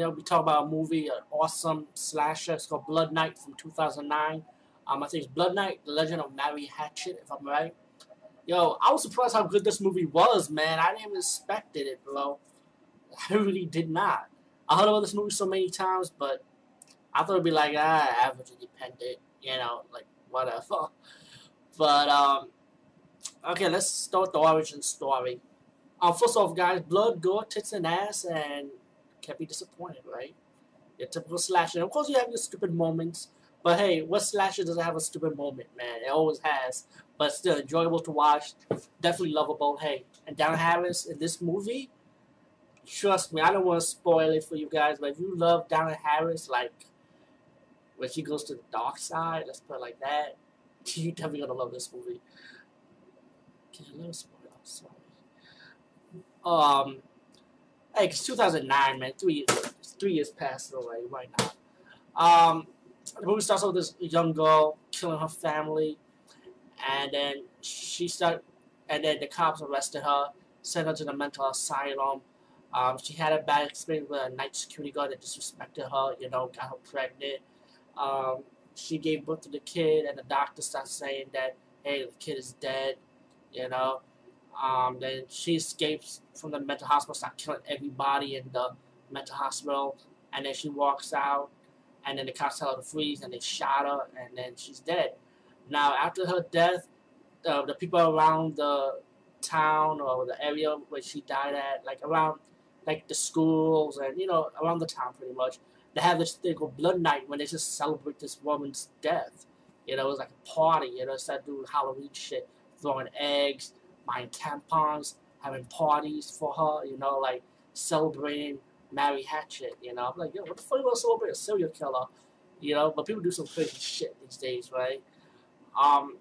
Today we talk about a movie, an awesome slasher. It's called Blood Night from 2009. Um, I think it's Blood Night, The Legend of Mary Hatchet, if I'm right. Yo, I was surprised how good this movie was, man. I didn't even expect it, bro. I really did not. I heard about this movie so many times, but I thought it'd be like, ah, average independent, you know, like, whatever. But, um, okay, let's start the origin story. Um, first off, guys, blood, gore, tits, and ass, and can't be disappointed, right? Your typical slasher. Of course, you have your stupid moments, but hey, what slasher doesn't have a stupid moment, man? It always has. But still, enjoyable to watch. Definitely lovable. Hey, and Danielle Harris in this movie, trust me, I don't want to spoil it for you guys, but if you love Danielle Harris, like, when she goes to the dark side, let's put it like that, you're definitely gonna love this movie. Can I little spoil? I'm Sorry. Um, hey, it's 2009, man. Three years, three years passed away. Why not? Um, the movie starts with this young girl killing her family, and then she start, and then the cops arrested her, sent her to the mental asylum. Um, she had a bad experience with a night security guard that disrespected her, you know, got her pregnant. Um, she gave birth to the kid, and the doctor starts saying that, hey, the kid is dead, you know. Um, then she escapes from the mental hospital, starts killing everybody in the mental hospital, and then she walks out, and then the cops tell her to freeze, and they shot her, and then she's dead. Now, after her death, uh, the people around the town or the area where she died at, like around like the schools and you know around the town pretty much, they have this thing called Blood Night when they just celebrate this woman's death. You know, it was like a party. You know, instead of doing Halloween shit, throwing eggs, buying tampons, having parties for her. You know, like celebrating Mary Hatchet. You know, I'm like, yo, what the fuck you want to celebrate a serial killer? You know, but people do some crazy shit these days, right? Um,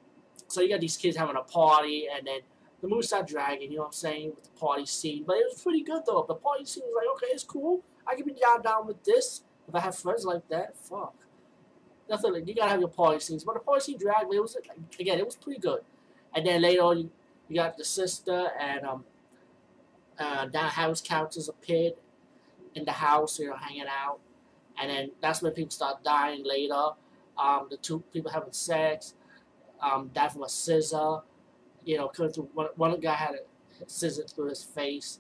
so you got these kids having a party, and then the movie started dragging. You know what I'm saying with the party scene, but it was pretty good though. The party scene was like, okay, it's cool. I can be down down with this. If I have friends like that, fuck. Nothing like you gotta have your party scenes. But the party scene dragged it was like, again, it was pretty good. And then later on, you, got the sister and um, uh, Danielle Harris characters appeared in the house, you know, hanging out. And then that's when people start dying later. Um, the two people having sex, um, from a scissor. You know, coming through one, one guy had a scissor through his face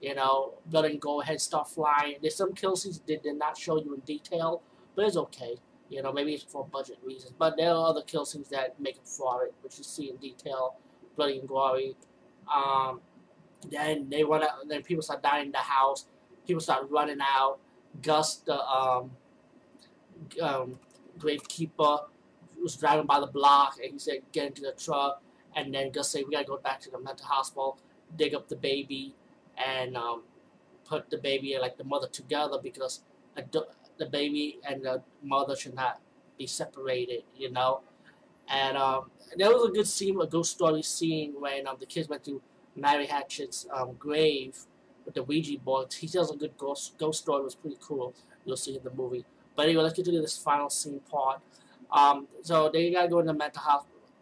you know, letting go ahead start flying. There's some kill scenes that did not show you in detail, but it's okay. You know, maybe it's for budget reasons. But there are other kill scenes that make up for it, which you see in detail, bloody and gory. Um, then they run out. Then people start dying in the house. People start running out. Gus, the um, um, gravekeeper, was driving by the block, and he said, "Get into the truck." And then Gus said, "We gotta go back to the mental hospital, dig up the baby." and um, put the baby and like the mother together because the baby and the mother should not be separated, you know. And um, there was a good scene, a ghost story scene when um, the kids went to Mary Hatchet's um, grave with the Ouija board. He tells a good ghost, ghost story. It was pretty cool. You'll see in the movie. But anyway, let's get to this final scene part. Um, so they gotta go in the mental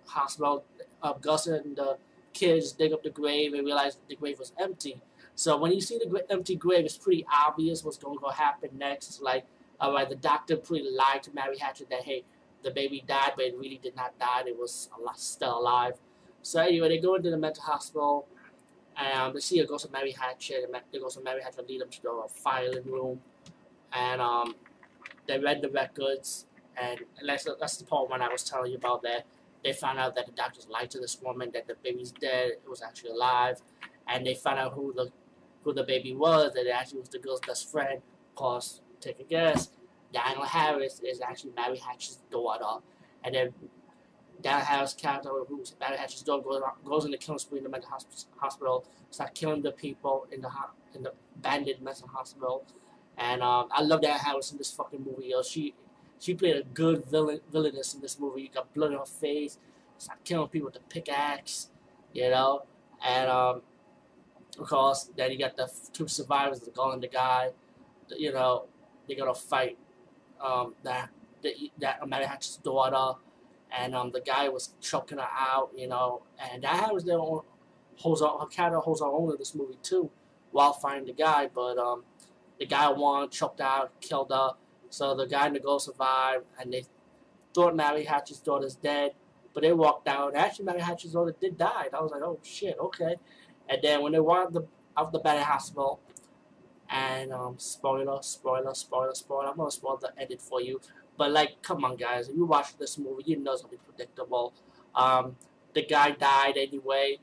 hospital. Uh, Gus and the kids dig up the grave and realize the grave was empty. So when you see the empty grave, it's pretty obvious what's going to happen next. It's like, all right, the doctor pretty lied to Mary Hatchet that, hey, the baby died, but it really did not die. It was still alive. So anyway, they go into the mental hospital, and they see a ghost of Mary Hatchet, and the ghost of Mary Hatchet lead them to the filing room, and um, they read the records, and that's, that's the part when I was telling you about that. They found out that the doctors lied to this woman, that the baby's dead, it was actually alive, and they found out who the who the baby was, that it actually was the girl's best friend. Of course, take a guess. Danielle Harris is actually Mary Hatch's daughter. And then Danielle Harris' character, who's Mary Hatch's daughter, goes, goes into killing spree in the mental hospital, start killing the people in the in the abandoned mental hospital. And um, I love Danielle Harris in this fucking movie. Yo. She she played a good villain villainess in this movie. You got blood on her face, start killing people with a pickaxe, you know. And um, of course, then you got the two survivors, the girl and the guy. You know, they're gonna fight um, that that Mary Hatch's daughter, and um, the guy was choking her out. You know, and that was their own holds on her character holds her own in this movie too, while fighting the guy. But um, the guy won, choked out, killed her. So the guy and the girl survived, and they thought Mary Hatchet's daughter's dead, but they walked out. Actually, Mary Hatchet's daughter did die. I was like, oh shit, okay. And then when they walked the, out of the Hospital, and um, spoiler, spoiler, spoiler, spoiler. I'm gonna spoil the edit for you. But like, come on, guys, if you watch this movie, you know it's gonna be predictable. Um, the guy died anyway,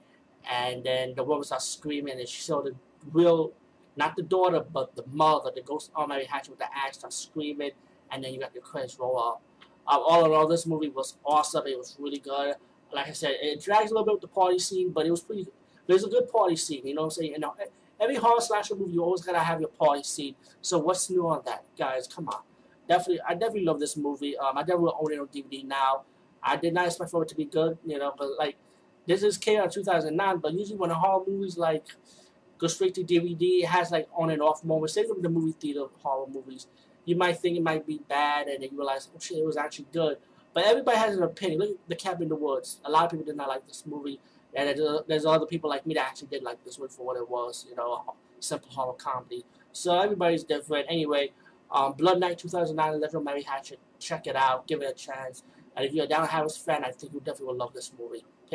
and then the woman starts screaming, and she saw the real, not the daughter, but the mother, the ghost of Mary Hatchet with the axe, starts screaming, and then you got the credits roll up. Um, all in all, this movie was awesome. It was really good. Like I said, it drags a little bit with the party scene, but it was pretty. There's a good party scene, you know what I'm saying? Know, every horror slasher movie, you always gotta have your party scene. So what's new on that, guys? Come on, definitely, I definitely love this movie. Um, I definitely own it on DVD now. I did not expect for it to be good, you know, but like this is came out 2009. But usually when a horror movies like go straight to DVD, it has like on and off moments. Same with the movie theater horror movies. You might think it might be bad, and then you realize, oh shit, it was actually good. But everybody has an opinion. Look at The Cabin in the Woods. A lot of people did not like this movie. And there's, other people like me that actually did like this one for what it was, you know, simple horror comedy. So everybody's different. Anyway, um, Blood Night 2009, Legend of Mary Hatchet. Check it out. Give it a chance. And if you're a Danielle Harris fan, I think you definitely will love this movie.